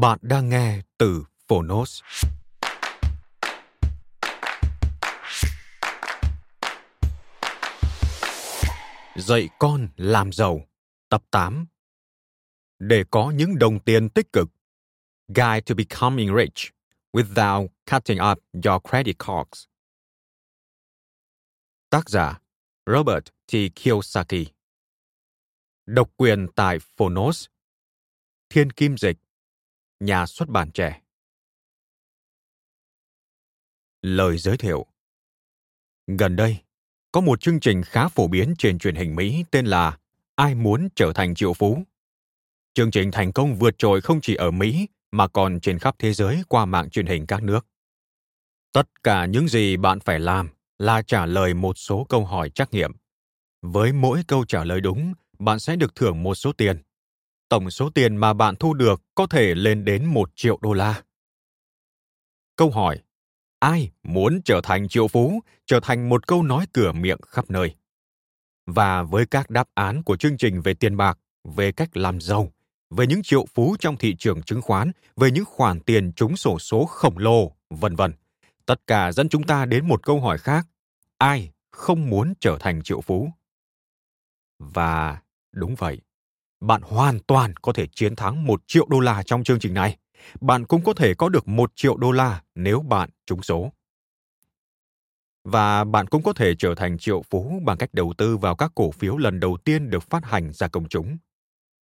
Bạn đang nghe từ Phonos. Dạy con làm giàu, tập 8. Để có những đồng tiền tích cực. Guide to becoming rich without cutting up your credit cards. Tác giả Robert T. Kiyosaki Độc quyền tại Phonos Thiên Kim Dịch nhà xuất bản trẻ. Lời giới thiệu Gần đây, có một chương trình khá phổ biến trên truyền hình Mỹ tên là Ai muốn trở thành triệu phú. Chương trình thành công vượt trội không chỉ ở Mỹ mà còn trên khắp thế giới qua mạng truyền hình các nước. Tất cả những gì bạn phải làm là trả lời một số câu hỏi trắc nghiệm. Với mỗi câu trả lời đúng, bạn sẽ được thưởng một số tiền tổng số tiền mà bạn thu được có thể lên đến một triệu đô la. Câu hỏi Ai muốn trở thành triệu phú trở thành một câu nói cửa miệng khắp nơi. Và với các đáp án của chương trình về tiền bạc, về cách làm giàu, về những triệu phú trong thị trường chứng khoán, về những khoản tiền trúng sổ số khổng lồ, vân vân. Tất cả dẫn chúng ta đến một câu hỏi khác. Ai không muốn trở thành triệu phú? Và đúng vậy, bạn hoàn toàn có thể chiến thắng một triệu đô la trong chương trình này. Bạn cũng có thể có được một triệu đô la nếu bạn trúng số. Và bạn cũng có thể trở thành triệu phú bằng cách đầu tư vào các cổ phiếu lần đầu tiên được phát hành ra công chúng.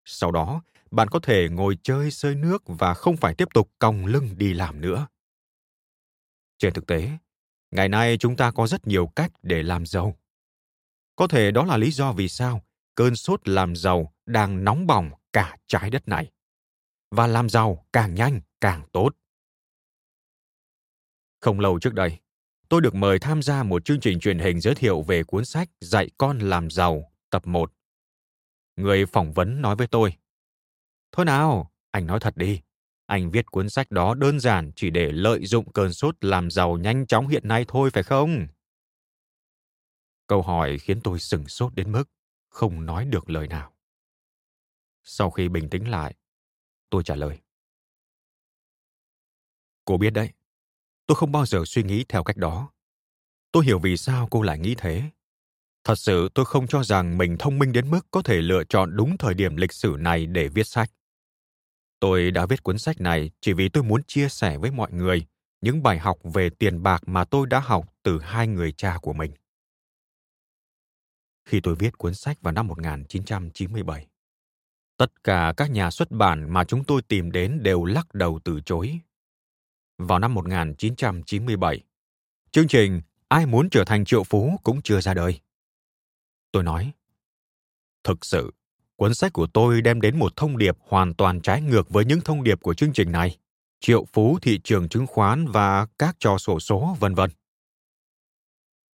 Sau đó, bạn có thể ngồi chơi sơi nước và không phải tiếp tục còng lưng đi làm nữa. Trên thực tế, ngày nay chúng ta có rất nhiều cách để làm giàu. Có thể đó là lý do vì sao cơn sốt làm giàu đang nóng bỏng cả trái đất này. Và làm giàu càng nhanh càng tốt. Không lâu trước đây, tôi được mời tham gia một chương trình truyền hình giới thiệu về cuốn sách Dạy con làm giàu tập 1. Người phỏng vấn nói với tôi, Thôi nào, anh nói thật đi. Anh viết cuốn sách đó đơn giản chỉ để lợi dụng cơn sốt làm giàu nhanh chóng hiện nay thôi phải không? Câu hỏi khiến tôi sừng sốt đến mức không nói được lời nào. Sau khi bình tĩnh lại, tôi trả lời. Cô biết đấy, tôi không bao giờ suy nghĩ theo cách đó. Tôi hiểu vì sao cô lại nghĩ thế. Thật sự tôi không cho rằng mình thông minh đến mức có thể lựa chọn đúng thời điểm lịch sử này để viết sách. Tôi đã viết cuốn sách này chỉ vì tôi muốn chia sẻ với mọi người những bài học về tiền bạc mà tôi đã học từ hai người cha của mình. Khi tôi viết cuốn sách vào năm 1997, tất cả các nhà xuất bản mà chúng tôi tìm đến đều lắc đầu từ chối. Vào năm 1997, chương trình Ai muốn trở thành triệu phú cũng chưa ra đời. Tôi nói, thực sự, cuốn sách của tôi đem đến một thông điệp hoàn toàn trái ngược với những thông điệp của chương trình này, triệu phú thị trường chứng khoán và các trò sổ số, vân vân.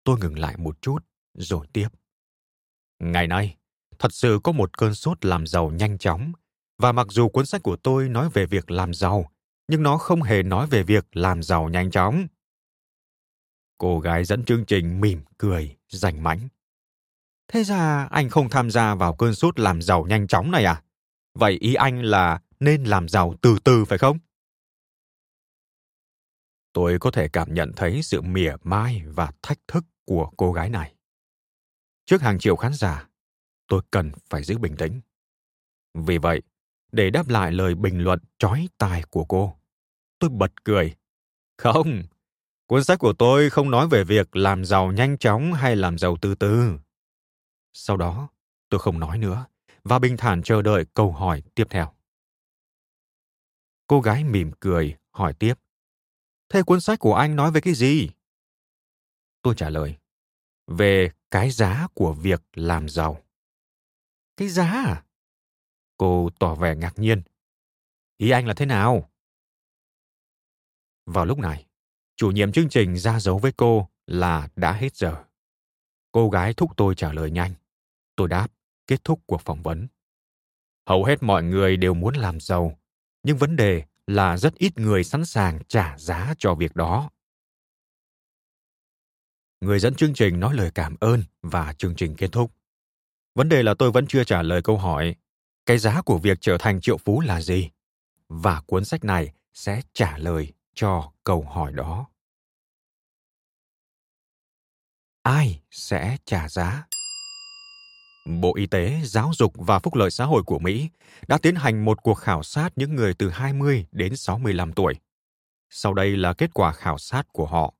Tôi ngừng lại một chút rồi tiếp. Ngày nay, thật sự có một cơn sốt làm giàu nhanh chóng, và mặc dù cuốn sách của tôi nói về việc làm giàu, nhưng nó không hề nói về việc làm giàu nhanh chóng. Cô gái dẫn chương trình mỉm cười, rành mãnh. Thế ra anh không tham gia vào cơn sốt làm giàu nhanh chóng này à? Vậy ý anh là nên làm giàu từ từ phải không? Tôi có thể cảm nhận thấy sự mỉa mai và thách thức của cô gái này. trước hàng triệu khán giả, tôi cần phải giữ bình tĩnh. Vì vậy, để đáp lại lời bình luận chói tai của cô, tôi bật cười. Không, cuốn sách của tôi không nói về việc làm giàu nhanh chóng hay làm giàu từ từ. Sau đó, tôi không nói nữa và bình thản chờ đợi câu hỏi tiếp theo. Cô gái mỉm cười, hỏi tiếp. Thế cuốn sách của anh nói về cái gì? Tôi trả lời. Về cái giá của việc làm giàu. Cái giá à? Cô tỏ vẻ ngạc nhiên. Ý anh là thế nào? Vào lúc này, chủ nhiệm chương trình ra dấu với cô là đã hết giờ. Cô gái thúc tôi trả lời nhanh. Tôi đáp, kết thúc cuộc phỏng vấn. Hầu hết mọi người đều muốn làm giàu, nhưng vấn đề là rất ít người sẵn sàng trả giá cho việc đó. Người dẫn chương trình nói lời cảm ơn và chương trình kết thúc. Vấn đề là tôi vẫn chưa trả lời câu hỏi cái giá của việc trở thành triệu phú là gì? Và cuốn sách này sẽ trả lời cho câu hỏi đó. Ai sẽ trả giá? Bộ Y tế, Giáo dục và Phúc lợi xã hội của Mỹ đã tiến hành một cuộc khảo sát những người từ 20 đến 65 tuổi. Sau đây là kết quả khảo sát của họ.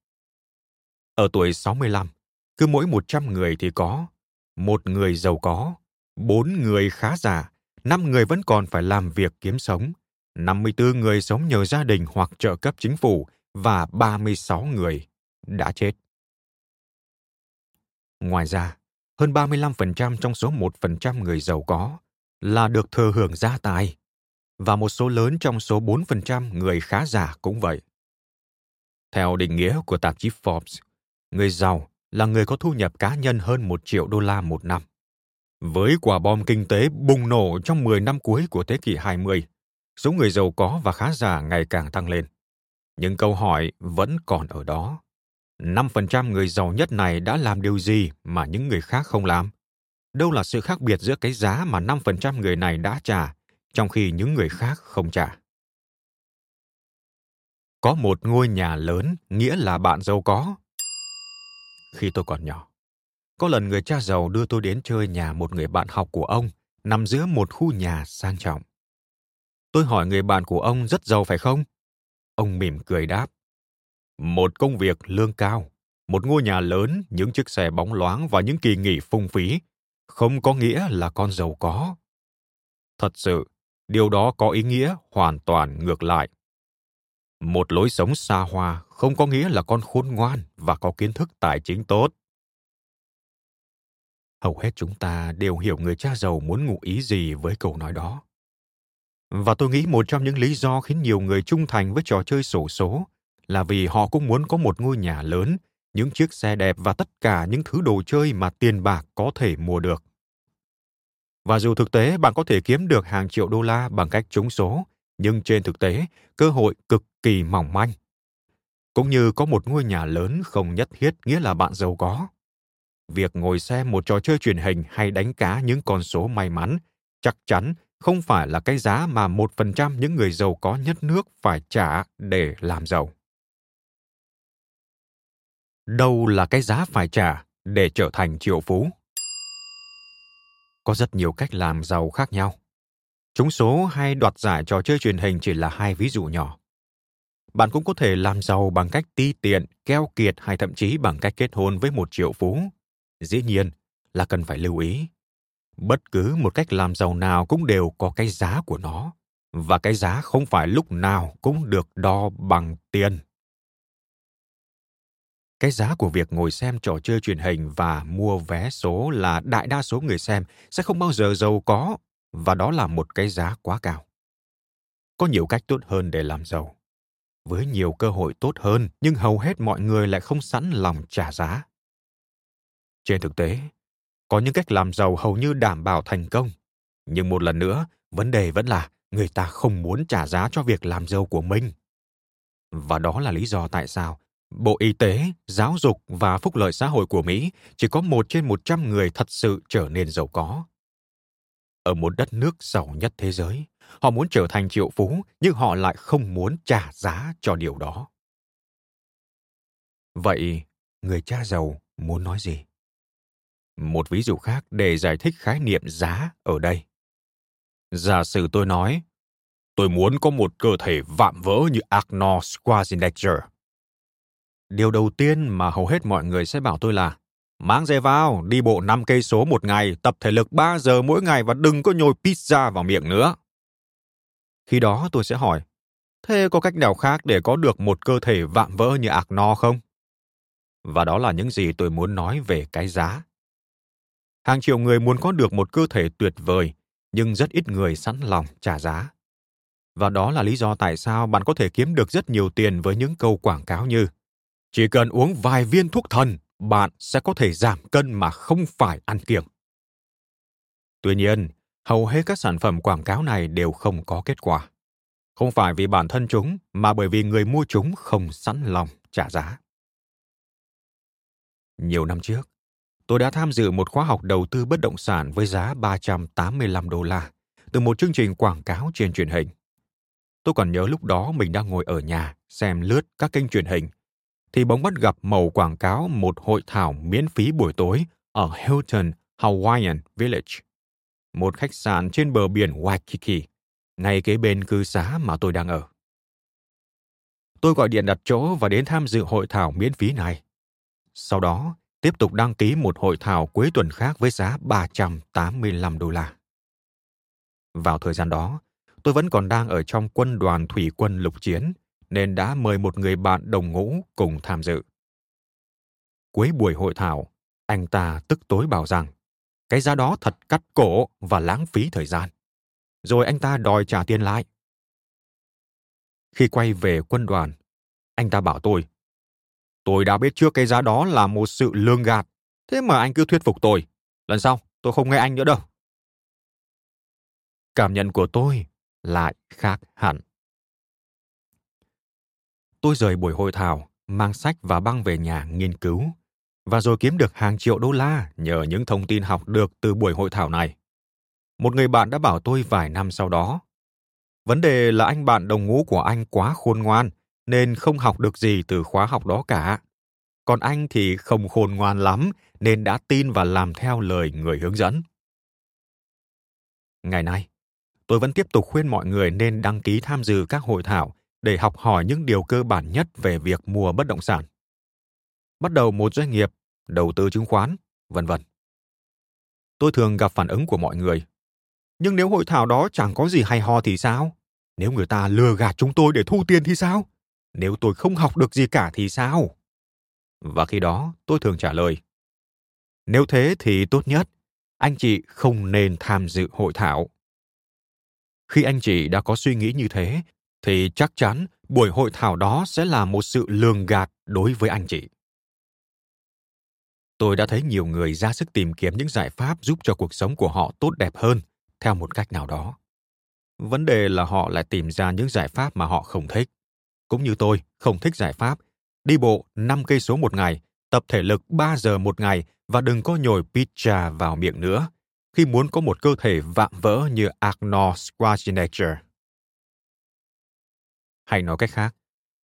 Ở tuổi 65, cứ mỗi 100 người thì có một người giàu có, bốn người khá giả, năm người vẫn còn phải làm việc kiếm sống, 54 người sống nhờ gia đình hoặc trợ cấp chính phủ và 36 người đã chết. Ngoài ra, hơn 35% trong số 1% người giàu có là được thừa hưởng gia tài, và một số lớn trong số 4% người khá giả cũng vậy. Theo định nghĩa của tạp chí Forbes, người giàu là người có thu nhập cá nhân hơn 1 triệu đô la một năm. Với quả bom kinh tế bùng nổ trong 10 năm cuối của thế kỷ 20, số người giàu có và khá giả ngày càng tăng lên. Nhưng câu hỏi vẫn còn ở đó. 5% người giàu nhất này đã làm điều gì mà những người khác không làm? Đâu là sự khác biệt giữa cái giá mà 5% người này đã trả, trong khi những người khác không trả? Có một ngôi nhà lớn nghĩa là bạn giàu có. Khi tôi còn nhỏ, có lần người cha giàu đưa tôi đến chơi nhà một người bạn học của ông, nằm giữa một khu nhà sang trọng. Tôi hỏi người bạn của ông rất giàu phải không? Ông mỉm cười đáp. Một công việc lương cao, một ngôi nhà lớn, những chiếc xe bóng loáng và những kỳ nghỉ phung phí, không có nghĩa là con giàu có. Thật sự, điều đó có ý nghĩa hoàn toàn ngược lại. Một lối sống xa hoa không có nghĩa là con khôn ngoan và có kiến thức tài chính tốt. Hầu hết chúng ta đều hiểu người cha giàu muốn ngụ ý gì với câu nói đó. Và tôi nghĩ một trong những lý do khiến nhiều người trung thành với trò chơi sổ số là vì họ cũng muốn có một ngôi nhà lớn, những chiếc xe đẹp và tất cả những thứ đồ chơi mà tiền bạc có thể mua được. Và dù thực tế bạn có thể kiếm được hàng triệu đô la bằng cách trúng số, nhưng trên thực tế, cơ hội cực kỳ mỏng manh. Cũng như có một ngôi nhà lớn không nhất thiết nghĩa là bạn giàu có. Việc ngồi xem một trò chơi truyền hình hay đánh cá những con số may mắn chắc chắn không phải là cái giá mà một phần trăm những người giàu có nhất nước phải trả để làm giàu. Đâu là cái giá phải trả để trở thành triệu phú? Có rất nhiều cách làm giàu khác nhau. Trúng số hay đoạt giải trò chơi truyền hình chỉ là hai ví dụ nhỏ. Bạn cũng có thể làm giàu bằng cách ti tiện, keo kiệt hay thậm chí bằng cách kết hôn với một triệu phú. Dĩ nhiên là cần phải lưu ý bất cứ một cách làm giàu nào cũng đều có cái giá của nó và cái giá không phải lúc nào cũng được đo bằng tiền cái giá của việc ngồi xem trò chơi truyền hình và mua vé số là đại đa số người xem sẽ không bao giờ giàu có và đó là một cái giá quá cao. Có nhiều cách tốt hơn để làm giàu. Với nhiều cơ hội tốt hơn nhưng hầu hết mọi người lại không sẵn lòng trả giá. Trên thực tế có những cách làm giàu hầu như đảm bảo thành công. Nhưng một lần nữa vấn đề vẫn là người ta không muốn trả giá cho việc làm giàu của mình. Và đó là lý do tại sao Bộ Y tế, Giáo dục và Phúc lợi xã hội của Mỹ chỉ có một trên một trăm người thật sự trở nên giàu có. Ở một đất nước giàu nhất thế giới, họ muốn trở thành triệu phú nhưng họ lại không muốn trả giá cho điều đó. Vậy, người cha giàu muốn nói gì? Một ví dụ khác để giải thích khái niệm giá ở đây. Giả sử tôi nói, tôi muốn có một cơ thể vạm vỡ như Arnold Schwarzenegger. Điều đầu tiên mà hầu hết mọi người sẽ bảo tôi là mang giày vào, đi bộ 5 cây số một ngày, tập thể lực 3 giờ mỗi ngày và đừng có nhồi pizza vào miệng nữa. Khi đó tôi sẽ hỏi, thế có cách nào khác để có được một cơ thể vạm vỡ như ạc no không? Và đó là những gì tôi muốn nói về cái giá. Hàng triệu người muốn có được một cơ thể tuyệt vời, nhưng rất ít người sẵn lòng trả giá. Và đó là lý do tại sao bạn có thể kiếm được rất nhiều tiền với những câu quảng cáo như chỉ cần uống vài viên thuốc thần, bạn sẽ có thể giảm cân mà không phải ăn kiêng. Tuy nhiên, hầu hết các sản phẩm quảng cáo này đều không có kết quả. Không phải vì bản thân chúng, mà bởi vì người mua chúng không sẵn lòng trả giá. Nhiều năm trước, tôi đã tham dự một khóa học đầu tư bất động sản với giá 385 đô la từ một chương trình quảng cáo trên truyền hình. Tôi còn nhớ lúc đó mình đang ngồi ở nhà xem lướt các kênh truyền hình thì bỗng bắt gặp màu quảng cáo một hội thảo miễn phí buổi tối ở Hilton Hawaiian Village, một khách sạn trên bờ biển Waikiki, ngay kế bên cư xá mà tôi đang ở. Tôi gọi điện đặt chỗ và đến tham dự hội thảo miễn phí này. Sau đó, tiếp tục đăng ký một hội thảo cuối tuần khác với giá 385 đô la. Vào thời gian đó, tôi vẫn còn đang ở trong quân đoàn thủy quân lục chiến, nên đã mời một người bạn đồng ngũ cùng tham dự. Cuối buổi hội thảo, anh ta tức tối bảo rằng cái giá đó thật cắt cổ và lãng phí thời gian. Rồi anh ta đòi trả tiền lại. Khi quay về quân đoàn, anh ta bảo tôi Tôi đã biết trước cái giá đó là một sự lương gạt. Thế mà anh cứ thuyết phục tôi. Lần sau, tôi không nghe anh nữa đâu. Cảm nhận của tôi lại khác hẳn. Tôi rời buổi hội thảo, mang sách và băng về nhà nghiên cứu, và rồi kiếm được hàng triệu đô la nhờ những thông tin học được từ buổi hội thảo này. Một người bạn đã bảo tôi vài năm sau đó. Vấn đề là anh bạn đồng ngũ của anh quá khôn ngoan, nên không học được gì từ khóa học đó cả. Còn anh thì không khôn ngoan lắm, nên đã tin và làm theo lời người hướng dẫn. Ngày nay, tôi vẫn tiếp tục khuyên mọi người nên đăng ký tham dự các hội thảo để học hỏi những điều cơ bản nhất về việc mua bất động sản. Bắt đầu một doanh nghiệp, đầu tư chứng khoán, vân vân. Tôi thường gặp phản ứng của mọi người. Nhưng nếu hội thảo đó chẳng có gì hay ho thì sao? Nếu người ta lừa gạt chúng tôi để thu tiền thì sao? Nếu tôi không học được gì cả thì sao? Và khi đó, tôi thường trả lời. Nếu thế thì tốt nhất, anh chị không nên tham dự hội thảo. Khi anh chị đã có suy nghĩ như thế, thì chắc chắn buổi hội thảo đó sẽ là một sự lường gạt đối với anh chị. Tôi đã thấy nhiều người ra sức tìm kiếm những giải pháp giúp cho cuộc sống của họ tốt đẹp hơn theo một cách nào đó. Vấn đề là họ lại tìm ra những giải pháp mà họ không thích. Cũng như tôi, không thích giải pháp đi bộ 5 cây số một ngày, tập thể lực 3 giờ một ngày và đừng có nhồi pizza vào miệng nữa khi muốn có một cơ thể vạm vỡ như Arnold Schwarzenegger. Hay nói cách khác,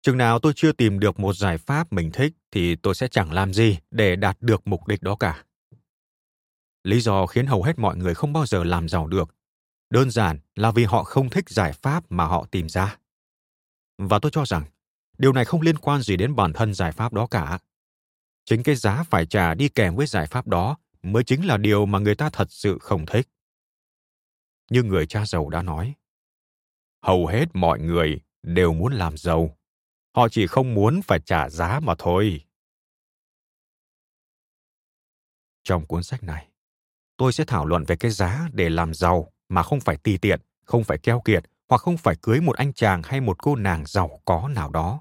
chừng nào tôi chưa tìm được một giải pháp mình thích thì tôi sẽ chẳng làm gì để đạt được mục đích đó cả. Lý do khiến hầu hết mọi người không bao giờ làm giàu được đơn giản là vì họ không thích giải pháp mà họ tìm ra. Và tôi cho rằng điều này không liên quan gì đến bản thân giải pháp đó cả. Chính cái giá phải trả đi kèm với giải pháp đó mới chính là điều mà người ta thật sự không thích. Như người cha giàu đã nói, hầu hết mọi người đều muốn làm giàu. Họ chỉ không muốn phải trả giá mà thôi. Trong cuốn sách này, tôi sẽ thảo luận về cái giá để làm giàu mà không phải ti tiện, không phải keo kiệt hoặc không phải cưới một anh chàng hay một cô nàng giàu có nào đó.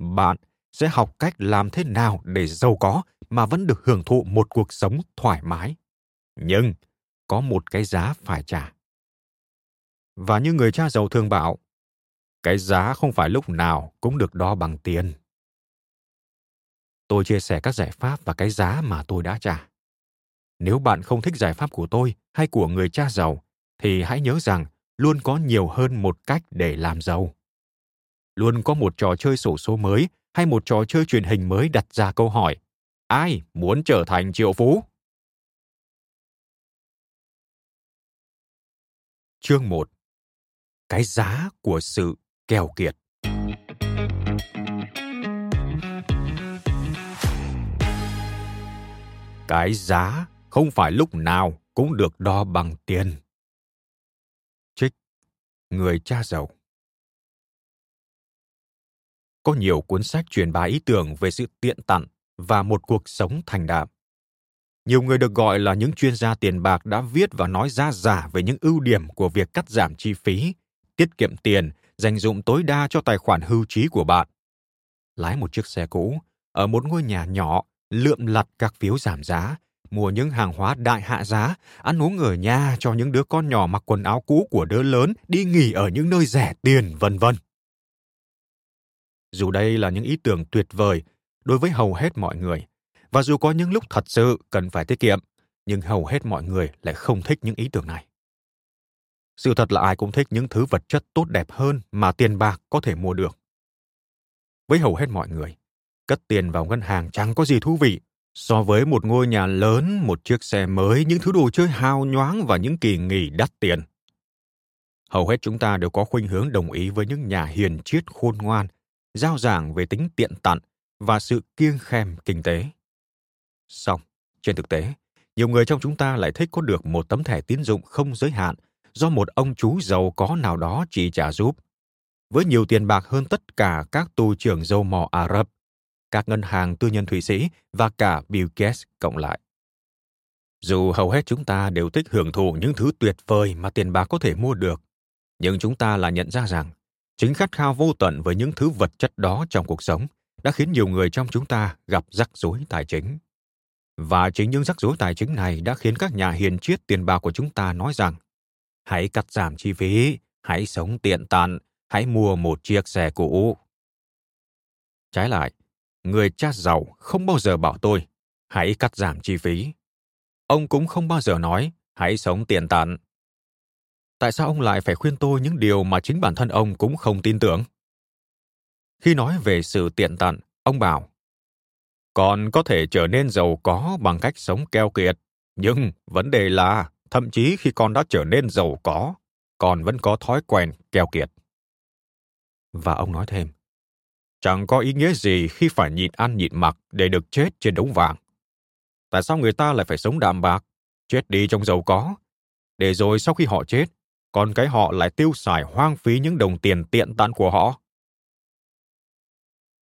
Bạn sẽ học cách làm thế nào để giàu có mà vẫn được hưởng thụ một cuộc sống thoải mái. Nhưng có một cái giá phải trả. Và như người cha giàu thường bảo cái giá không phải lúc nào cũng được đo bằng tiền. Tôi chia sẻ các giải pháp và cái giá mà tôi đã trả. Nếu bạn không thích giải pháp của tôi hay của người cha giàu, thì hãy nhớ rằng luôn có nhiều hơn một cách để làm giàu. Luôn có một trò chơi sổ số mới hay một trò chơi truyền hình mới đặt ra câu hỏi, ai muốn trở thành triệu phú? Chương 1 cái giá của sự keo kiệt. Cái giá không phải lúc nào cũng được đo bằng tiền. Trích Người cha giàu. Có nhiều cuốn sách truyền bá ý tưởng về sự tiện tặn và một cuộc sống thành đạt. Nhiều người được gọi là những chuyên gia tiền bạc đã viết và nói ra giả về những ưu điểm của việc cắt giảm chi phí, tiết kiệm tiền, dành dụng tối đa cho tài khoản hưu trí của bạn. Lái một chiếc xe cũ, ở một ngôi nhà nhỏ, lượm lặt các phiếu giảm giá, mua những hàng hóa đại hạ giá, ăn uống ở nhà cho những đứa con nhỏ mặc quần áo cũ của đứa lớn, đi nghỉ ở những nơi rẻ tiền, vân vân. Dù đây là những ý tưởng tuyệt vời đối với hầu hết mọi người, và dù có những lúc thật sự cần phải tiết kiệm, nhưng hầu hết mọi người lại không thích những ý tưởng này. Sự thật là ai cũng thích những thứ vật chất tốt đẹp hơn mà tiền bạc có thể mua được. Với hầu hết mọi người, cất tiền vào ngân hàng chẳng có gì thú vị so với một ngôi nhà lớn, một chiếc xe mới, những thứ đồ chơi hào nhoáng và những kỳ nghỉ đắt tiền. Hầu hết chúng ta đều có khuynh hướng đồng ý với những nhà hiền triết khôn ngoan, giao giảng về tính tiện tặn và sự kiêng khem kinh tế. song trên thực tế, nhiều người trong chúng ta lại thích có được một tấm thẻ tín dụng không giới hạn do một ông chú giàu có nào đó chỉ trả giúp. Với nhiều tiền bạc hơn tất cả các tu trưởng dâu mỏ Ả Rập, các ngân hàng tư nhân Thụy Sĩ và cả Bill Gates cộng lại. Dù hầu hết chúng ta đều thích hưởng thụ những thứ tuyệt vời mà tiền bạc có thể mua được, nhưng chúng ta lại nhận ra rằng chính khát khao vô tận với những thứ vật chất đó trong cuộc sống đã khiến nhiều người trong chúng ta gặp rắc rối tài chính. Và chính những rắc rối tài chính này đã khiến các nhà hiền triết tiền bạc của chúng ta nói rằng hãy cắt giảm chi phí, hãy sống tiện tàn, hãy mua một chiếc xe cũ. Trái lại, người cha giàu không bao giờ bảo tôi hãy cắt giảm chi phí. Ông cũng không bao giờ nói hãy sống tiện tàn. Tại sao ông lại phải khuyên tôi những điều mà chính bản thân ông cũng không tin tưởng? Khi nói về sự tiện tận, ông bảo còn có thể trở nên giàu có bằng cách sống keo kiệt nhưng vấn đề là thậm chí khi con đã trở nên giàu có con vẫn có thói quen keo kiệt. Và ông nói thêm chẳng có ý nghĩa gì khi phải nhịn ăn nhịn mặc để được chết trên đống vàng. Tại sao người ta lại phải sống đạm bạc chết đi trong giàu có? Để rồi sau khi họ chết con cái họ lại tiêu xài hoang phí những đồng tiền tiện tạn của họ.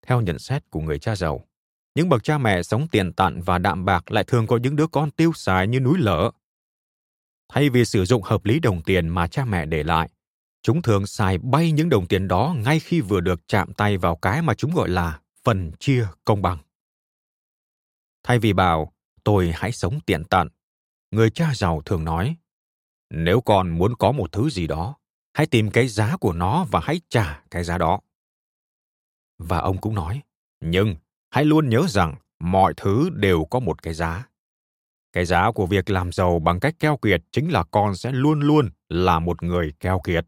Theo nhận xét của người cha giàu những bậc cha mẹ sống tiền tặn và đạm bạc lại thường có những đứa con tiêu xài như núi lở. Thay vì sử dụng hợp lý đồng tiền mà cha mẹ để lại, chúng thường xài bay những đồng tiền đó ngay khi vừa được chạm tay vào cái mà chúng gọi là phần chia công bằng. Thay vì bảo, tôi hãy sống tiện tận, người cha giàu thường nói, nếu con muốn có một thứ gì đó, hãy tìm cái giá của nó và hãy trả cái giá đó. Và ông cũng nói, nhưng hãy luôn nhớ rằng mọi thứ đều có một cái giá cái giá của việc làm giàu bằng cách keo kiệt chính là con sẽ luôn luôn là một người keo kiệt.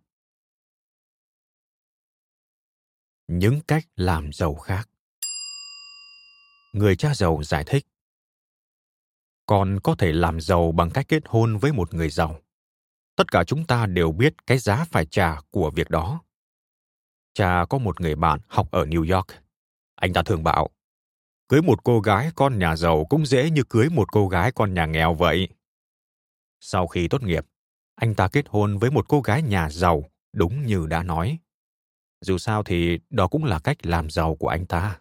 Những cách làm giàu khác. Người cha giàu giải thích. Con có thể làm giàu bằng cách kết hôn với một người giàu. Tất cả chúng ta đều biết cái giá phải trả của việc đó. Cha có một người bạn học ở new york. Anh ta thường bảo cưới một cô gái con nhà giàu cũng dễ như cưới một cô gái con nhà nghèo vậy. Sau khi tốt nghiệp, anh ta kết hôn với một cô gái nhà giàu, đúng như đã nói. Dù sao thì đó cũng là cách làm giàu của anh ta.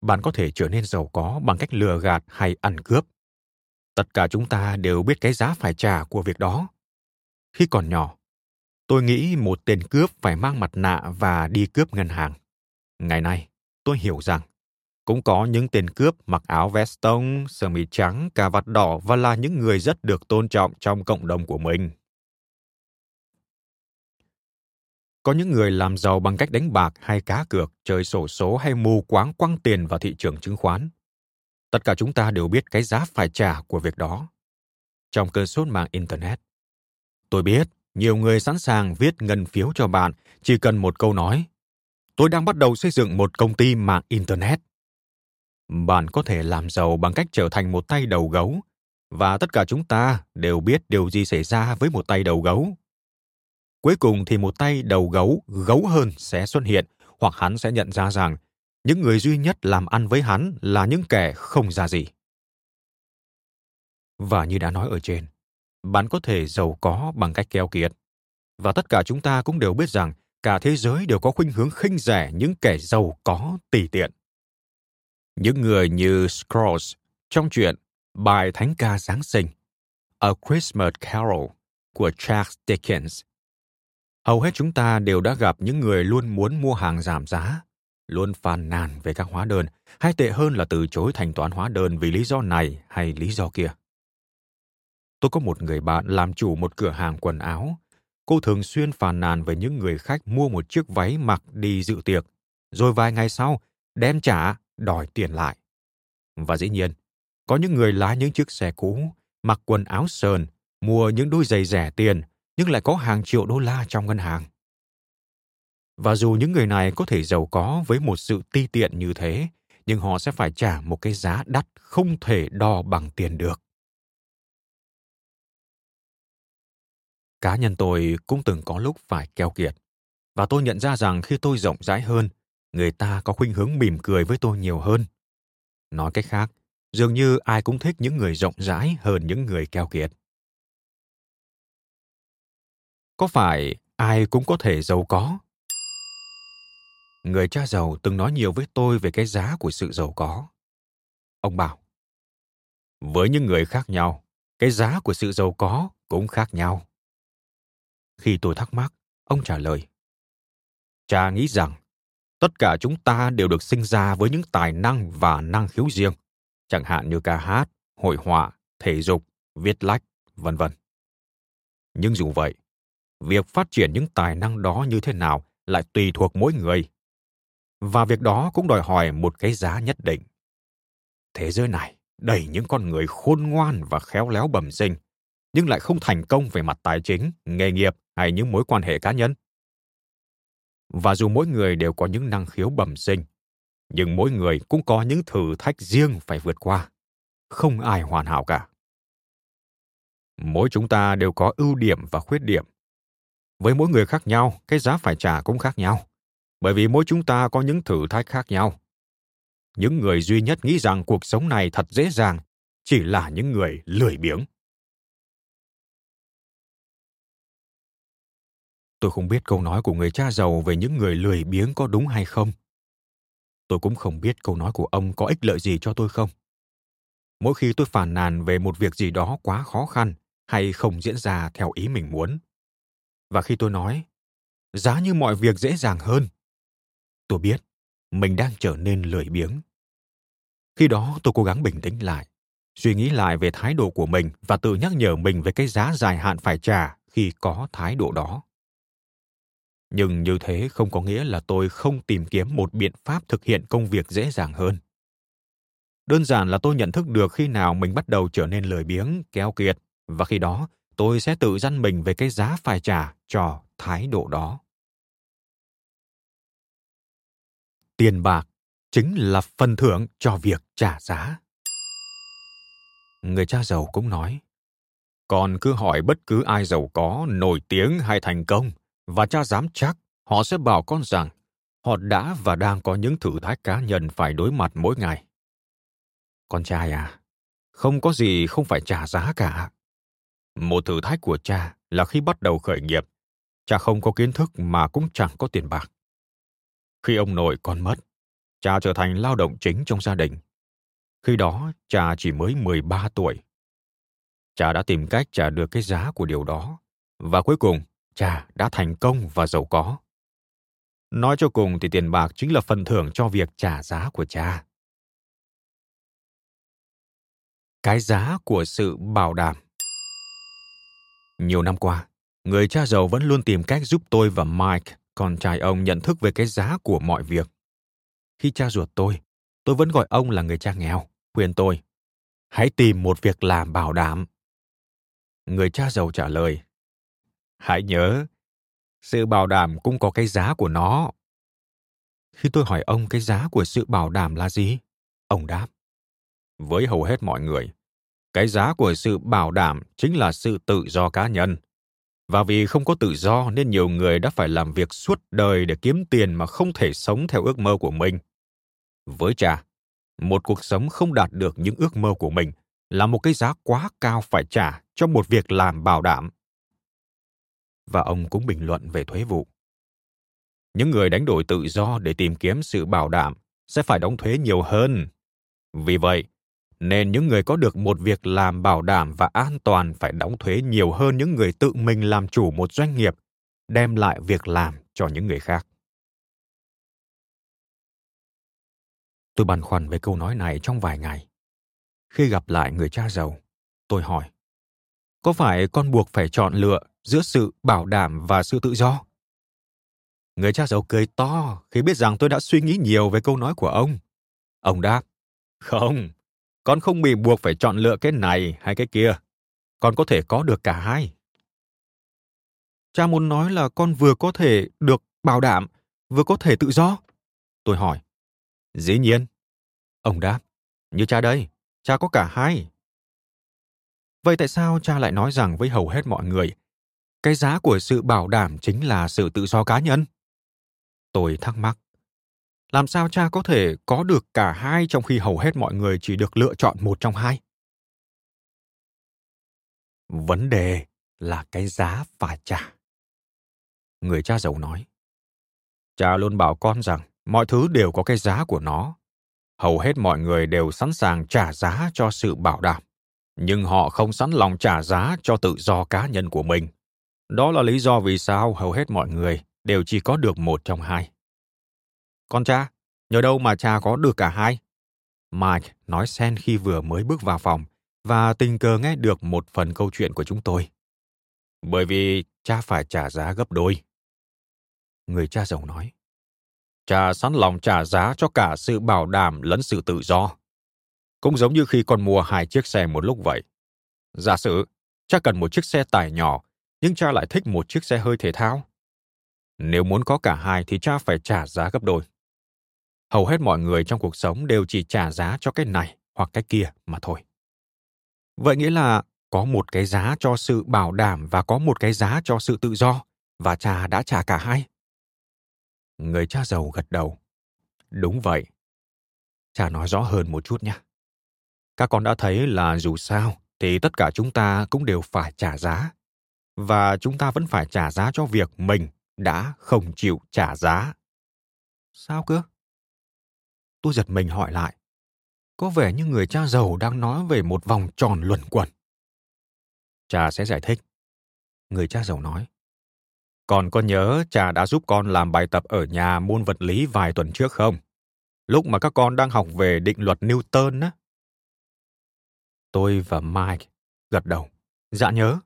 Bạn có thể trở nên giàu có bằng cách lừa gạt hay ăn cướp. Tất cả chúng ta đều biết cái giá phải trả của việc đó. Khi còn nhỏ, tôi nghĩ một tên cướp phải mang mặt nạ và đi cướp ngân hàng. Ngày nay, tôi hiểu rằng cũng có những tên cướp mặc áo vest tông, sơ mi trắng, cà vạt đỏ và là những người rất được tôn trọng trong cộng đồng của mình. Có những người làm giàu bằng cách đánh bạc hay cá cược, chơi sổ số hay mù quáng quăng tiền vào thị trường chứng khoán. Tất cả chúng ta đều biết cái giá phải trả của việc đó. Trong cơn sốt mạng Internet, tôi biết nhiều người sẵn sàng viết ngân phiếu cho bạn chỉ cần một câu nói tôi đang bắt đầu xây dựng một công ty mạng internet bạn có thể làm giàu bằng cách trở thành một tay đầu gấu và tất cả chúng ta đều biết điều gì xảy ra với một tay đầu gấu. Cuối cùng thì một tay đầu gấu gấu hơn sẽ xuất hiện, hoặc hắn sẽ nhận ra rằng những người duy nhất làm ăn với hắn là những kẻ không ra gì. Và như đã nói ở trên, bạn có thể giàu có bằng cách keo kiệt. Và tất cả chúng ta cũng đều biết rằng cả thế giới đều có khuynh hướng khinh rẻ những kẻ giàu có tùy tiện. Những người như Scrooge trong chuyện bài thánh ca Giáng sinh A Christmas Carol của Charles Dickens. Hầu hết chúng ta đều đã gặp những người luôn muốn mua hàng giảm giá, luôn phàn nàn về các hóa đơn, hay tệ hơn là từ chối thanh toán hóa đơn vì lý do này hay lý do kia. Tôi có một người bạn làm chủ một cửa hàng quần áo. Cô thường xuyên phàn nàn về những người khách mua một chiếc váy mặc đi dự tiệc, rồi vài ngày sau đem trả đòi tiền lại. Và dĩ nhiên, có những người lái những chiếc xe cũ, mặc quần áo sờn, mua những đôi giày rẻ tiền, nhưng lại có hàng triệu đô la trong ngân hàng. Và dù những người này có thể giàu có với một sự ti tiện như thế, nhưng họ sẽ phải trả một cái giá đắt không thể đo bằng tiền được. Cá nhân tôi cũng từng có lúc phải keo kiệt. Và tôi nhận ra rằng khi tôi rộng rãi hơn, người ta có khuynh hướng mỉm cười với tôi nhiều hơn. Nói cách khác, dường như ai cũng thích những người rộng rãi hơn những người keo kiệt. Có phải ai cũng có thể giàu có? Người cha giàu từng nói nhiều với tôi về cái giá của sự giàu có. Ông bảo, với những người khác nhau, cái giá của sự giàu có cũng khác nhau. Khi tôi thắc mắc, ông trả lời. Cha nghĩ rằng, tất cả chúng ta đều được sinh ra với những tài năng và năng khiếu riêng, chẳng hạn như ca hát, hội họa, thể dục, viết lách, vân vân. Nhưng dù vậy, việc phát triển những tài năng đó như thế nào lại tùy thuộc mỗi người. Và việc đó cũng đòi hỏi một cái giá nhất định. Thế giới này đầy những con người khôn ngoan và khéo léo bẩm sinh, nhưng lại không thành công về mặt tài chính, nghề nghiệp hay những mối quan hệ cá nhân. Và dù mỗi người đều có những năng khiếu bẩm sinh, nhưng mỗi người cũng có những thử thách riêng phải vượt qua. Không ai hoàn hảo cả. Mỗi chúng ta đều có ưu điểm và khuyết điểm. Với mỗi người khác nhau, cái giá phải trả cũng khác nhau. Bởi vì mỗi chúng ta có những thử thách khác nhau. Những người duy nhất nghĩ rằng cuộc sống này thật dễ dàng chỉ là những người lười biếng. Tôi không biết câu nói của người cha giàu về những người lười biếng có đúng hay không. Tôi cũng không biết câu nói của ông có ích lợi gì cho tôi không. Mỗi khi tôi phàn nàn về một việc gì đó quá khó khăn hay không diễn ra theo ý mình muốn. Và khi tôi nói, giá như mọi việc dễ dàng hơn, tôi biết mình đang trở nên lười biếng. Khi đó tôi cố gắng bình tĩnh lại, suy nghĩ lại về thái độ của mình và tự nhắc nhở mình về cái giá dài hạn phải trả khi có thái độ đó nhưng như thế không có nghĩa là tôi không tìm kiếm một biện pháp thực hiện công việc dễ dàng hơn. Đơn giản là tôi nhận thức được khi nào mình bắt đầu trở nên lười biếng, keo kiệt, và khi đó tôi sẽ tự dăn mình về cái giá phải trả cho thái độ đó. Tiền bạc chính là phần thưởng cho việc trả giá. Người cha giàu cũng nói, còn cứ hỏi bất cứ ai giàu có nổi tiếng hay thành công và cha dám chắc họ sẽ bảo con rằng họ đã và đang có những thử thách cá nhân phải đối mặt mỗi ngày. Con trai à, không có gì không phải trả giá cả. Một thử thách của cha là khi bắt đầu khởi nghiệp, cha không có kiến thức mà cũng chẳng có tiền bạc. Khi ông nội con mất, cha trở thành lao động chính trong gia đình. Khi đó, cha chỉ mới 13 tuổi. Cha đã tìm cách trả được cái giá của điều đó. Và cuối cùng, cha đã thành công và giàu có. Nói cho cùng thì tiền bạc chính là phần thưởng cho việc trả giá của cha. Cái giá của sự bảo đảm. Nhiều năm qua, người cha giàu vẫn luôn tìm cách giúp tôi và Mike, con trai ông nhận thức về cái giá của mọi việc. Khi cha ruột tôi, tôi vẫn gọi ông là người cha nghèo, khuyên tôi, hãy tìm một việc làm bảo đảm. Người cha giàu trả lời, hãy nhớ, sự bảo đảm cũng có cái giá của nó. Khi tôi hỏi ông cái giá của sự bảo đảm là gì, ông đáp, với hầu hết mọi người, cái giá của sự bảo đảm chính là sự tự do cá nhân. Và vì không có tự do nên nhiều người đã phải làm việc suốt đời để kiếm tiền mà không thể sống theo ước mơ của mình. Với cha, một cuộc sống không đạt được những ước mơ của mình là một cái giá quá cao phải trả cho một việc làm bảo đảm và ông cũng bình luận về thuế vụ. Những người đánh đổi tự do để tìm kiếm sự bảo đảm sẽ phải đóng thuế nhiều hơn. Vì vậy, nên những người có được một việc làm bảo đảm và an toàn phải đóng thuế nhiều hơn những người tự mình làm chủ một doanh nghiệp, đem lại việc làm cho những người khác. Tôi băn khoăn về câu nói này trong vài ngày. Khi gặp lại người cha giàu, tôi hỏi, có phải con buộc phải chọn lựa giữa sự bảo đảm và sự tự do. Người cha giàu cười to khi biết rằng tôi đã suy nghĩ nhiều về câu nói của ông. Ông đáp, không, con không bị buộc phải chọn lựa cái này hay cái kia. Con có thể có được cả hai. Cha muốn nói là con vừa có thể được bảo đảm, vừa có thể tự do? Tôi hỏi. Dĩ nhiên. Ông đáp, như cha đây, cha có cả hai. Vậy tại sao cha lại nói rằng với hầu hết mọi người cái giá của sự bảo đảm chính là sự tự do cá nhân. Tôi thắc mắc, làm sao cha có thể có được cả hai trong khi hầu hết mọi người chỉ được lựa chọn một trong hai? Vấn đề là cái giá phải trả. Người cha giàu nói, cha luôn bảo con rằng mọi thứ đều có cái giá của nó. Hầu hết mọi người đều sẵn sàng trả giá cho sự bảo đảm, nhưng họ không sẵn lòng trả giá cho tự do cá nhân của mình đó là lý do vì sao hầu hết mọi người đều chỉ có được một trong hai con cha, nhờ đâu mà cha có được cả hai? Mike nói sen khi vừa mới bước vào phòng và tình cờ nghe được một phần câu chuyện của chúng tôi. Bởi vì cha phải trả giá gấp đôi. Người cha giàu nói. Cha sẵn lòng trả giá cho cả sự bảo đảm lẫn sự tự do. Cũng giống như khi con mua hai chiếc xe một lúc vậy. Giả sử, cha cần một chiếc xe tải nhỏ, nhưng cha lại thích một chiếc xe hơi thể thao. Nếu muốn có cả hai thì cha phải trả giá gấp đôi. Hầu hết mọi người trong cuộc sống đều chỉ trả giá cho cái này hoặc cái kia mà thôi. Vậy nghĩa là có một cái giá cho sự bảo đảm và có một cái giá cho sự tự do, và cha đã trả cả hai. Người cha giàu gật đầu. Đúng vậy. Cha nói rõ hơn một chút nhé. Các con đã thấy là dù sao thì tất cả chúng ta cũng đều phải trả giá và chúng ta vẫn phải trả giá cho việc mình đã không chịu trả giá sao cơ Tôi giật mình hỏi lại. Có vẻ như người cha giàu đang nói về một vòng tròn luẩn quẩn. Cha sẽ giải thích. Người cha giàu nói. Còn có nhớ cha đã giúp con làm bài tập ở nhà môn vật lý vài tuần trước không? Lúc mà các con đang học về định luật Newton á. Tôi và Mike gật đầu. Dạ nhớ.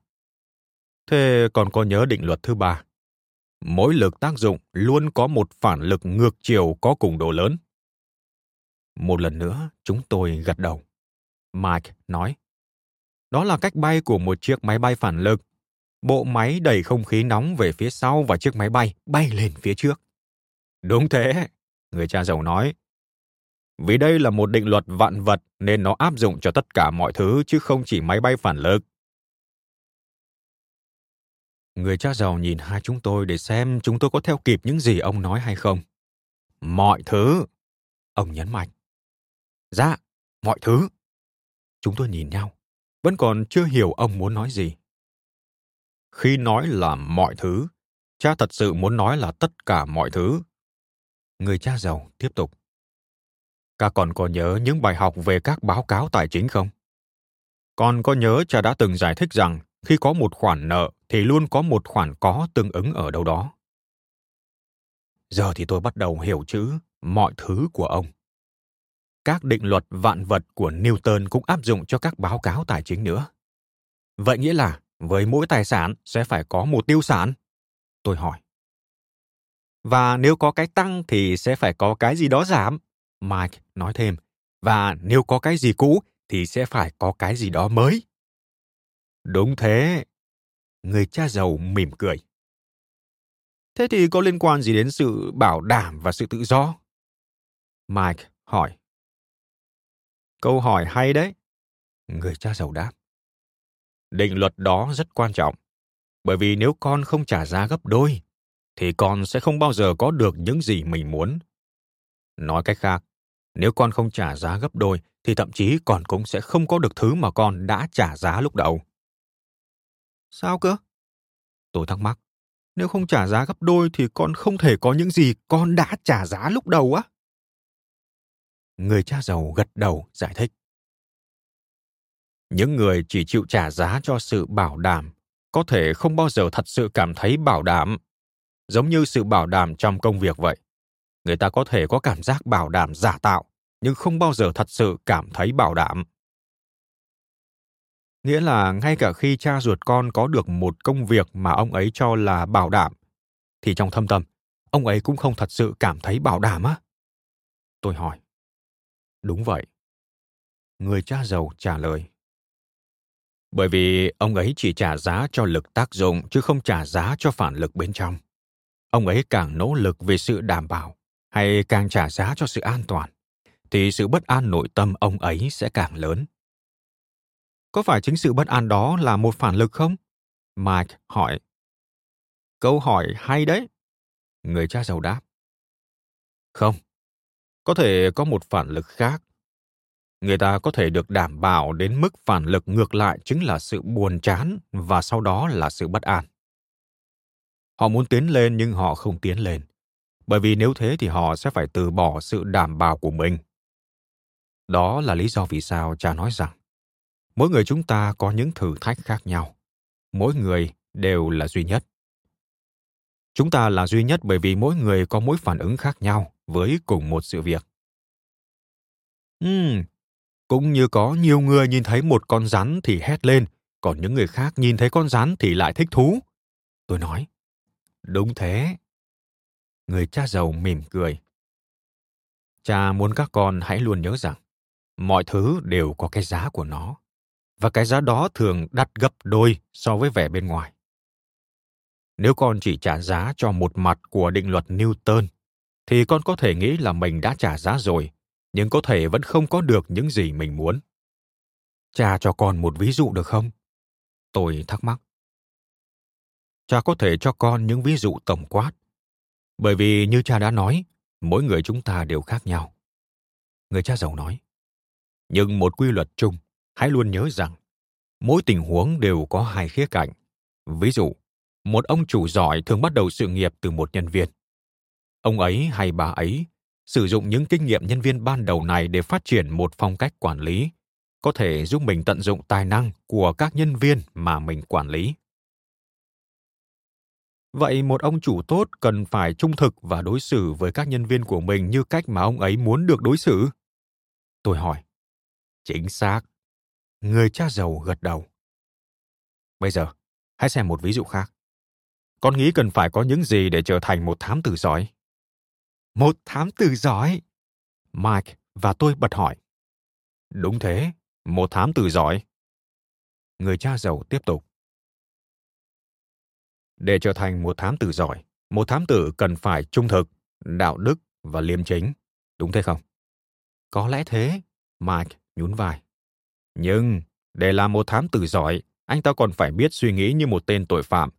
Thế còn có nhớ định luật thứ ba? Mỗi lực tác dụng luôn có một phản lực ngược chiều có cùng độ lớn. Một lần nữa, chúng tôi gật đầu. Mike nói, đó là cách bay của một chiếc máy bay phản lực. Bộ máy đẩy không khí nóng về phía sau và chiếc máy bay bay lên phía trước. Đúng thế, người cha giàu nói. Vì đây là một định luật vạn vật nên nó áp dụng cho tất cả mọi thứ chứ không chỉ máy bay phản lực. Người cha giàu nhìn hai chúng tôi để xem chúng tôi có theo kịp những gì ông nói hay không. Mọi thứ, ông nhấn mạnh. Dạ, mọi thứ. Chúng tôi nhìn nhau, vẫn còn chưa hiểu ông muốn nói gì. Khi nói là mọi thứ, cha thật sự muốn nói là tất cả mọi thứ. Người cha giàu tiếp tục. Các còn có nhớ những bài học về các báo cáo tài chính không? Con có nhớ cha đã từng giải thích rằng khi có một khoản nợ thì luôn có một khoản có tương ứng ở đâu đó. Giờ thì tôi bắt đầu hiểu chữ mọi thứ của ông các định luật vạn vật của Newton cũng áp dụng cho các báo cáo tài chính nữa. Vậy nghĩa là với mỗi tài sản sẽ phải có một tiêu sản? Tôi hỏi. Và nếu có cái tăng thì sẽ phải có cái gì đó giảm. Mike nói thêm. Và nếu có cái gì cũ thì sẽ phải có cái gì đó mới. Đúng thế. Người cha giàu mỉm cười. Thế thì có liên quan gì đến sự bảo đảm và sự tự do? Mike hỏi. Câu hỏi hay đấy. Người cha giàu đáp. Định luật đó rất quan trọng, bởi vì nếu con không trả giá gấp đôi, thì con sẽ không bao giờ có được những gì mình muốn. Nói cách khác, nếu con không trả giá gấp đôi, thì thậm chí con cũng sẽ không có được thứ mà con đã trả giá lúc đầu. Sao cơ? Tôi thắc mắc. Nếu không trả giá gấp đôi thì con không thể có những gì con đã trả giá lúc đầu á. Người cha giàu gật đầu giải thích. Những người chỉ chịu trả giá cho sự bảo đảm có thể không bao giờ thật sự cảm thấy bảo đảm, giống như sự bảo đảm trong công việc vậy. Người ta có thể có cảm giác bảo đảm giả tạo, nhưng không bao giờ thật sự cảm thấy bảo đảm. Nghĩa là ngay cả khi cha ruột con có được một công việc mà ông ấy cho là bảo đảm, thì trong thâm tâm, ông ấy cũng không thật sự cảm thấy bảo đảm á. Tôi hỏi. Đúng vậy. Người cha giàu trả lời. Bởi vì ông ấy chỉ trả giá cho lực tác dụng chứ không trả giá cho phản lực bên trong. Ông ấy càng nỗ lực về sự đảm bảo hay càng trả giá cho sự an toàn thì sự bất an nội tâm ông ấy sẽ càng lớn. Có phải chính sự bất an đó là một phản lực không? Mike hỏi. Câu hỏi hay đấy. Người cha giàu đáp. Không. Có thể có một phản lực khác. Người ta có thể được đảm bảo đến mức phản lực ngược lại chính là sự buồn chán và sau đó là sự bất an. Họ muốn tiến lên nhưng họ không tiến lên. Bởi vì nếu thế thì họ sẽ phải từ bỏ sự đảm bảo của mình. Đó là lý do vì sao cha nói rằng mỗi người chúng ta có những thử thách khác nhau. Mỗi người đều là duy nhất. Chúng ta là duy nhất bởi vì mỗi người có mỗi phản ứng khác nhau với cùng một sự việc. Ừ cũng như có nhiều người nhìn thấy một con rắn thì hét lên, còn những người khác nhìn thấy con rắn thì lại thích thú. Tôi nói, đúng thế. Người cha giàu mỉm cười. Cha muốn các con hãy luôn nhớ rằng, mọi thứ đều có cái giá của nó và cái giá đó thường đắt gấp đôi so với vẻ bên ngoài. Nếu con chỉ trả giá cho một mặt của định luật Newton, thì con có thể nghĩ là mình đã trả giá rồi, nhưng có thể vẫn không có được những gì mình muốn. Cha cho con một ví dụ được không? Tôi thắc mắc. Cha có thể cho con những ví dụ tổng quát. Bởi vì như cha đã nói, mỗi người chúng ta đều khác nhau. Người cha giàu nói. Nhưng một quy luật chung hãy luôn nhớ rằng, mỗi tình huống đều có hai khía cạnh. Ví dụ, một ông chủ giỏi thường bắt đầu sự nghiệp từ một nhân viên. Ông ấy hay bà ấy sử dụng những kinh nghiệm nhân viên ban đầu này để phát triển một phong cách quản lý, có thể giúp mình tận dụng tài năng của các nhân viên mà mình quản lý. Vậy một ông chủ tốt cần phải trung thực và đối xử với các nhân viên của mình như cách mà ông ấy muốn được đối xử? Tôi hỏi. Chính xác. Người cha giàu gật đầu. Bây giờ, hãy xem một ví dụ khác. Con nghĩ cần phải có những gì để trở thành một thám tử giỏi? Một thám tử giỏi? Mike và tôi bật hỏi. Đúng thế, một thám tử giỏi. Người cha giàu tiếp tục. Để trở thành một thám tử giỏi, một thám tử cần phải trung thực, đạo đức và liêm chính. Đúng thế không? Có lẽ thế, Mike nhún vai. Nhưng, để làm một thám tử giỏi, anh ta còn phải biết suy nghĩ như một tên tội phạm,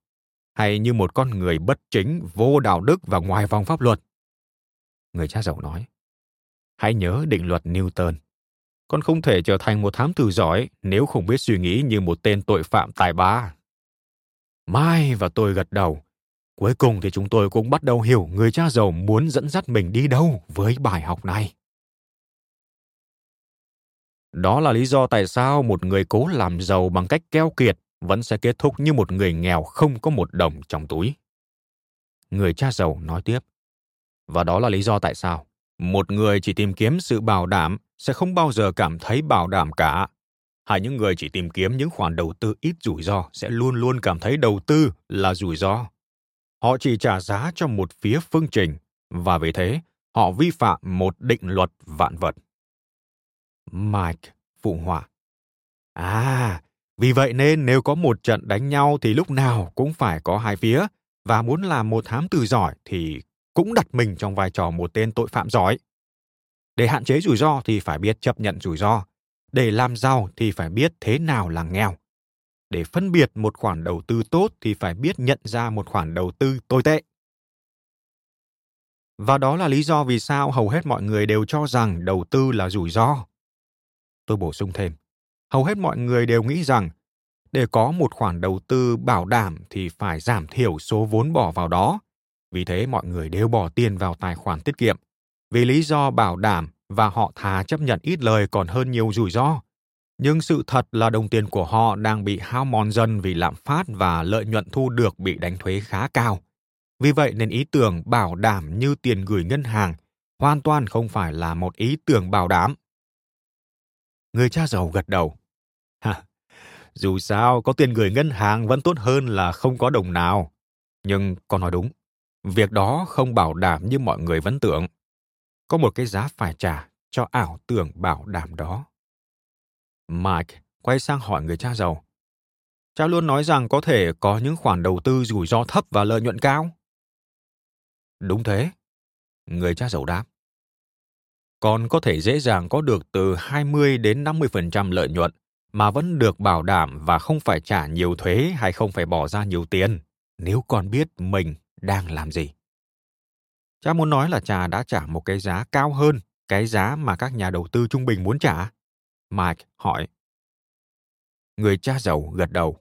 hay như một con người bất chính, vô đạo đức và ngoài vòng pháp luật. Người cha giàu nói, hãy nhớ định luật Newton. Con không thể trở thành một thám tử giỏi nếu không biết suy nghĩ như một tên tội phạm tài ba. Mai và tôi gật đầu. Cuối cùng thì chúng tôi cũng bắt đầu hiểu người cha giàu muốn dẫn dắt mình đi đâu với bài học này. Đó là lý do tại sao một người cố làm giàu bằng cách keo kiệt vẫn sẽ kết thúc như một người nghèo không có một đồng trong túi. Người cha giàu nói tiếp. Và đó là lý do tại sao một người chỉ tìm kiếm sự bảo đảm sẽ không bao giờ cảm thấy bảo đảm cả. Hay những người chỉ tìm kiếm những khoản đầu tư ít rủi ro sẽ luôn luôn cảm thấy đầu tư là rủi ro. Họ chỉ trả giá cho một phía phương trình và vì thế họ vi phạm một định luật vạn vật. Mike phụ họa. À, vì vậy nên nếu có một trận đánh nhau thì lúc nào cũng phải có hai phía và muốn làm một thám tử giỏi thì cũng đặt mình trong vai trò một tên tội phạm giỏi. Để hạn chế rủi ro thì phải biết chấp nhận rủi ro. để làm giàu thì phải biết thế nào là nghèo. Để phân biệt một khoản đầu tư tốt thì phải biết nhận ra một khoản đầu tư tồi tệ. Và đó là lý do vì sao hầu hết mọi người đều cho rằng đầu tư là rủi ro. Tôi bổ sung thêm, hầu hết mọi người đều nghĩ rằng để có một khoản đầu tư bảo đảm thì phải giảm thiểu số vốn bỏ vào đó. Vì thế mọi người đều bỏ tiền vào tài khoản tiết kiệm. Vì lý do bảo đảm và họ thà chấp nhận ít lời còn hơn nhiều rủi ro. Nhưng sự thật là đồng tiền của họ đang bị hao mòn dần vì lạm phát và lợi nhuận thu được bị đánh thuế khá cao. Vì vậy nên ý tưởng bảo đảm như tiền gửi ngân hàng hoàn toàn không phải là một ý tưởng bảo đảm. Người cha giàu gật đầu. Ha, dù sao có tiền gửi ngân hàng vẫn tốt hơn là không có đồng nào. Nhưng con nói đúng, việc đó không bảo đảm như mọi người vẫn tưởng. Có một cái giá phải trả cho ảo tưởng bảo đảm đó. Mike quay sang hỏi người cha giàu. Cha luôn nói rằng có thể có những khoản đầu tư rủi ro thấp và lợi nhuận cao. Đúng thế. Người cha giàu đáp. Còn có thể dễ dàng có được từ 20 đến 50% lợi nhuận mà vẫn được bảo đảm và không phải trả nhiều thuế hay không phải bỏ ra nhiều tiền nếu con biết mình đang làm gì. Cha muốn nói là cha đã trả một cái giá cao hơn cái giá mà các nhà đầu tư trung bình muốn trả. Mike hỏi. Người cha giàu gật đầu.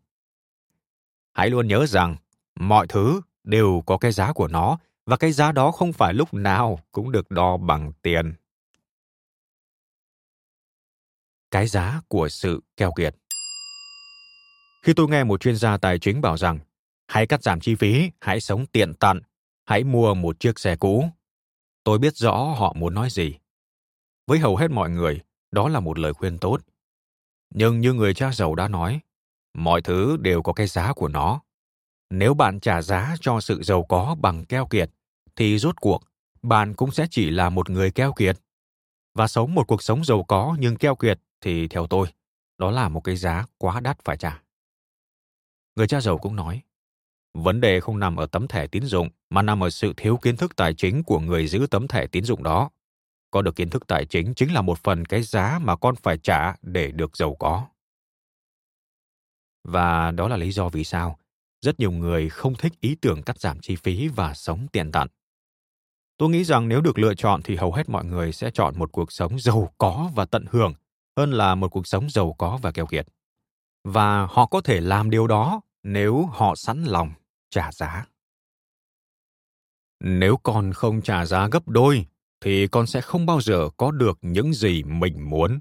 Hãy luôn nhớ rằng mọi thứ đều có cái giá của nó và cái giá đó không phải lúc nào cũng được đo bằng tiền. Cái giá của sự keo kiệt. Khi tôi nghe một chuyên gia tài chính bảo rằng hãy cắt giảm chi phí, hãy sống tiện tận, hãy mua một chiếc xe cũ, tôi biết rõ họ muốn nói gì. Với hầu hết mọi người, đó là một lời khuyên tốt. Nhưng như người cha giàu đã nói, mọi thứ đều có cái giá của nó. Nếu bạn trả giá cho sự giàu có bằng keo kiệt, thì rốt cuộc bạn cũng sẽ chỉ là một người keo kiệt. Và sống một cuộc sống giàu có nhưng keo kiệt thì theo tôi, đó là một cái giá quá đắt phải trả. Người cha giàu cũng nói, vấn đề không nằm ở tấm thẻ tín dụng mà nằm ở sự thiếu kiến thức tài chính của người giữ tấm thẻ tín dụng đó. Có được kiến thức tài chính chính là một phần cái giá mà con phải trả để được giàu có. Và đó là lý do vì sao rất nhiều người không thích ý tưởng cắt giảm chi phí và sống tiện tận. Tôi nghĩ rằng nếu được lựa chọn thì hầu hết mọi người sẽ chọn một cuộc sống giàu có và tận hưởng hơn là một cuộc sống giàu có và keo kiệt. Và họ có thể làm điều đó nếu họ sẵn lòng trả giá. Nếu con không trả giá gấp đôi thì con sẽ không bao giờ có được những gì mình muốn.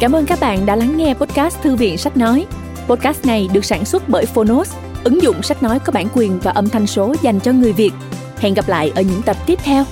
Cảm ơn các bạn đã lắng nghe podcast Thư viện Sách Nói. Podcast này được sản xuất bởi Phonos, ứng dụng sách nói có bản quyền và âm thanh số dành cho người Việt. Hẹn gặp lại ở những tập tiếp theo.